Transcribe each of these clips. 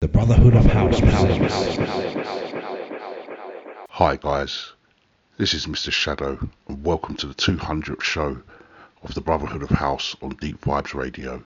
The Brotherhood of House. Hi guys, this is Mr. Shadow and welcome to the 200th show of the Brotherhood of House on Deep Vibes Radio.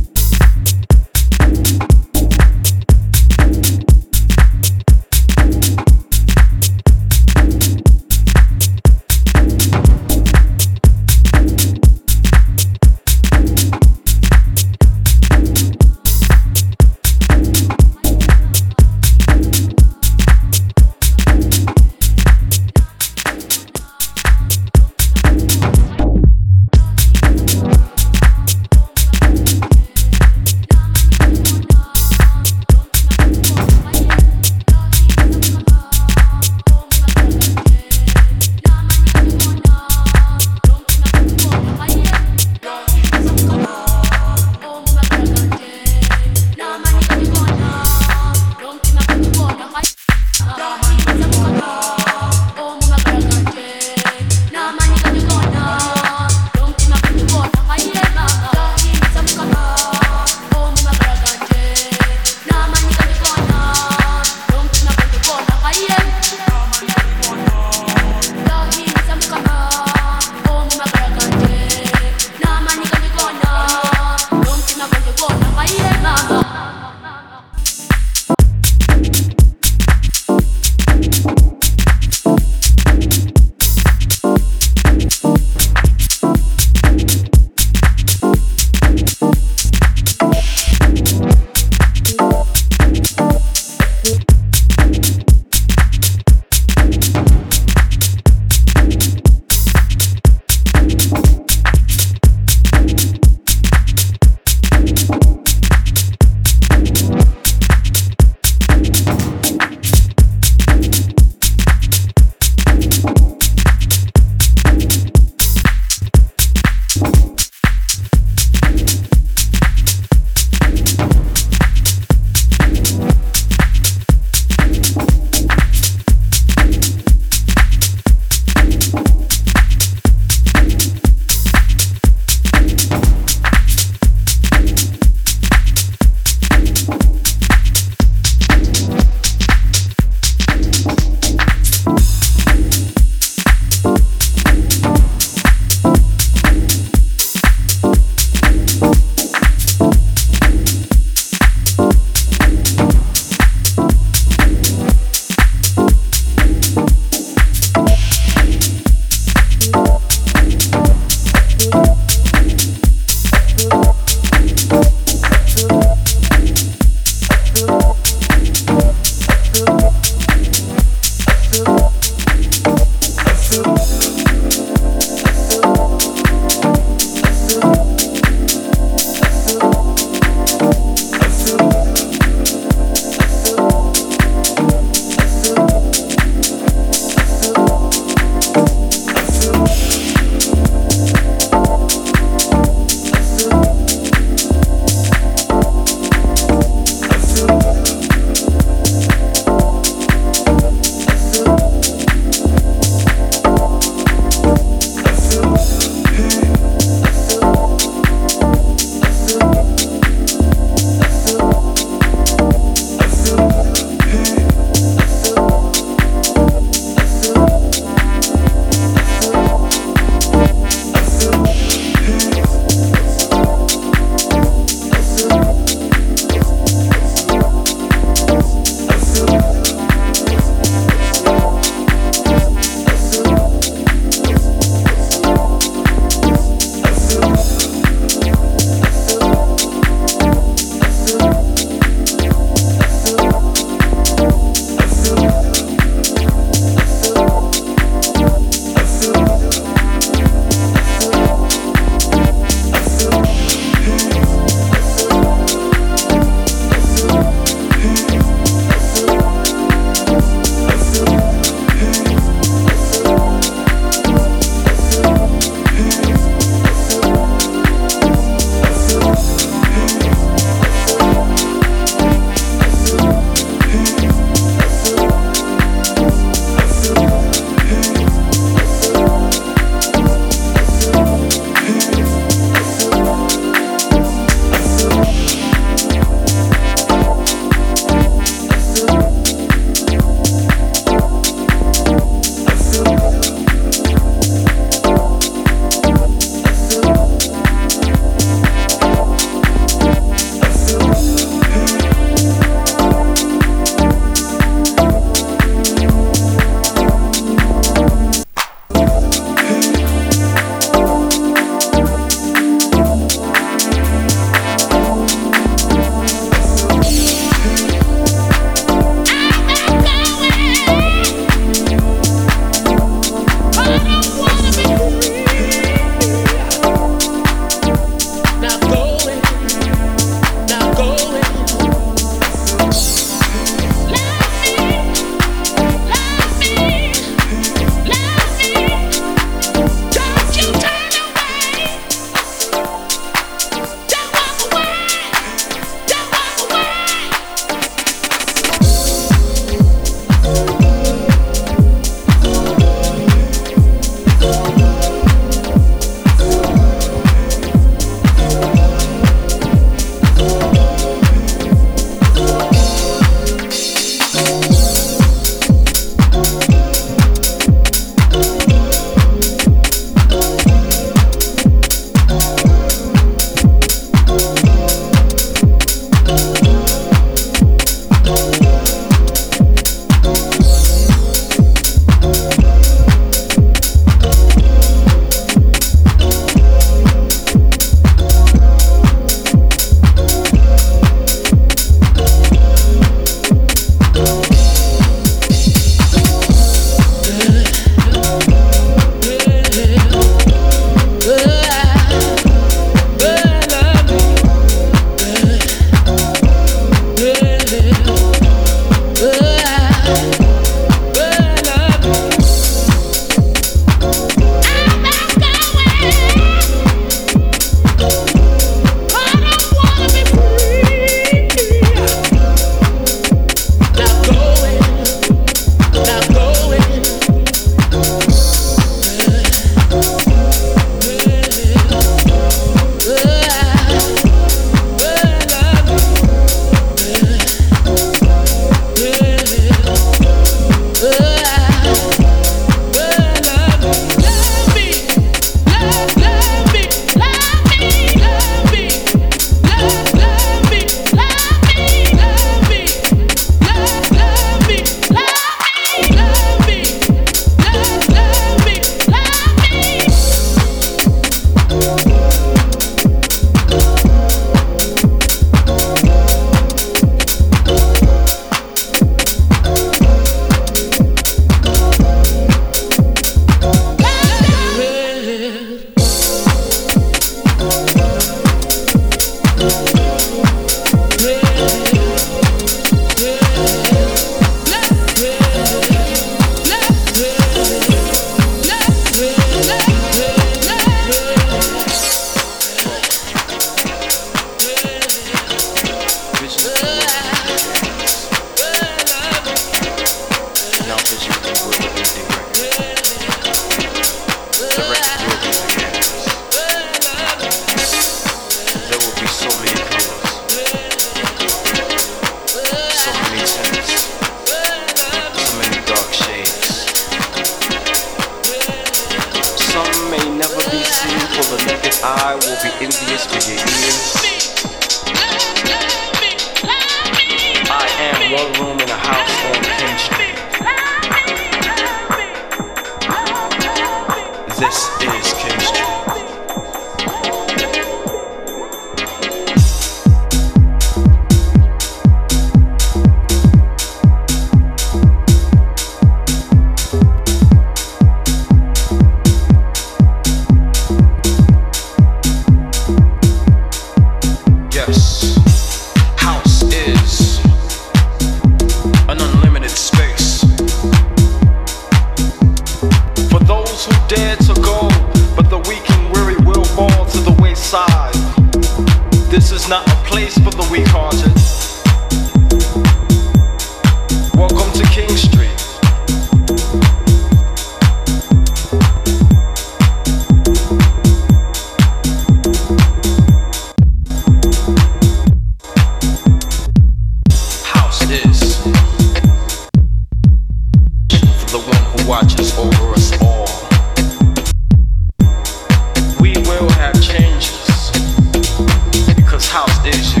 Is